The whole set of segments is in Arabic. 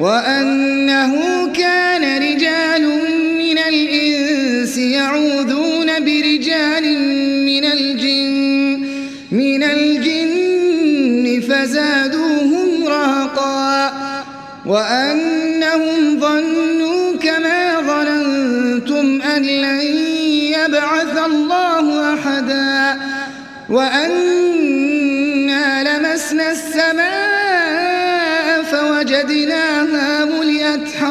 وأنه كان رجال من الإنس يعوذون برجال من الجن من الجن فزادوهم رهقا. وأنهم ظنوا كما ظننتم أن لن يبعث الله أحدا. وأن لمسنا السماء فوجدناها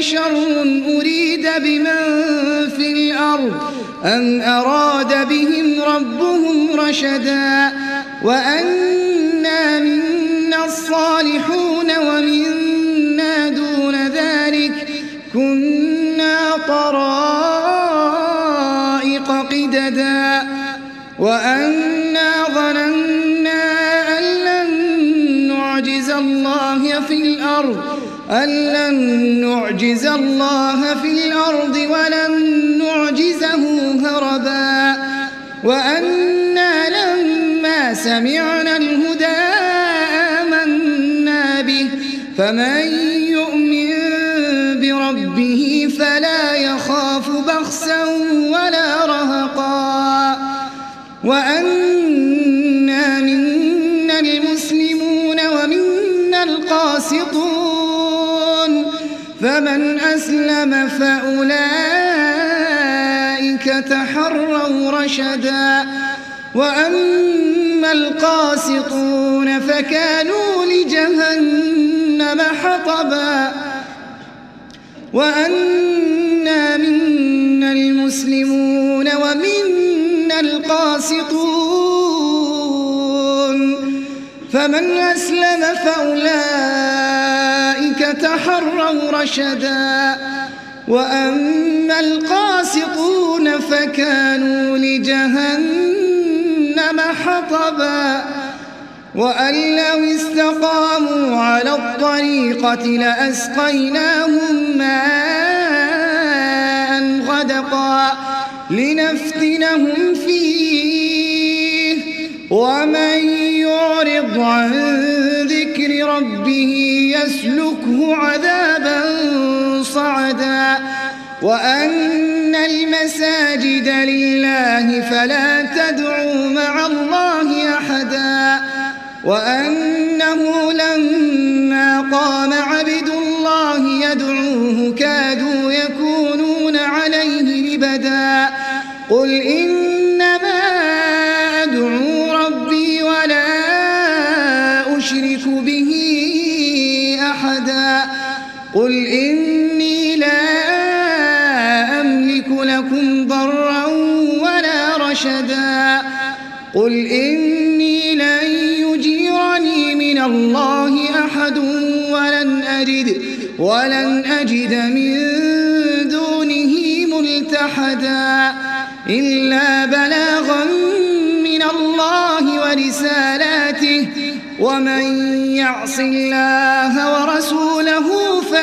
أشر أريد بمن في الأرض أم أراد بهم ربهم رشدا وأنا منا الصالحون ومنا دون ذلك كنا طرائق قددا وأنا ظننا الله في الأرض أن لن نعجز الله في الأرض ولن نعجزه هربا وأنا لما سمعنا الهدى آمنا به فمن يؤمن بربه فلا يخاف بخسا ولا رهقا وأنا منا المسلمون ومنا القاسطون فمن أسلم فأولئك تحروا رشدا. وأما القاسطون فكانوا لجهنم حطبا. وأنا منا المسلمون ومنا القاسطون. فمن أسلم فأولئك تحروا رشدا. وأما القاسطون فكانوا لجهنم حطبا. وأن لو استقاموا على الطريقة لأسقيناهم ماء غدقا. لنفتنهم فيه. ومن يعرض عن ربه يسلكه عذابا صعدا وأن المساجد لله فلا تدعوا مع الله أحدا وأنه لما قام عبد الله يدعوه كادوا يكونون عليه لبدا قل إنما قل إني لا أملك لكم ضرا ولا رشدا قل إني لن يجيرني من الله أحد ولن أجد ولن أجد من دونه ملتحدا إلا بلاغا من الله ورسالاته ومن يعص الله ورسوله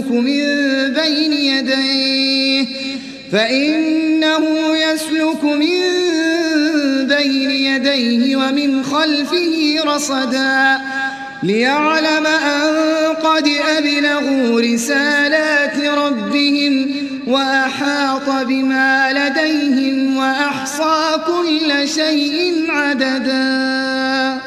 يسلك من بين يديه فإنه يسلك من بين يديه ومن خلفه رصدا ليعلم أن قد أبلغوا رسالات ربهم وأحاط بما لديهم وأحصى كل شيء عددا.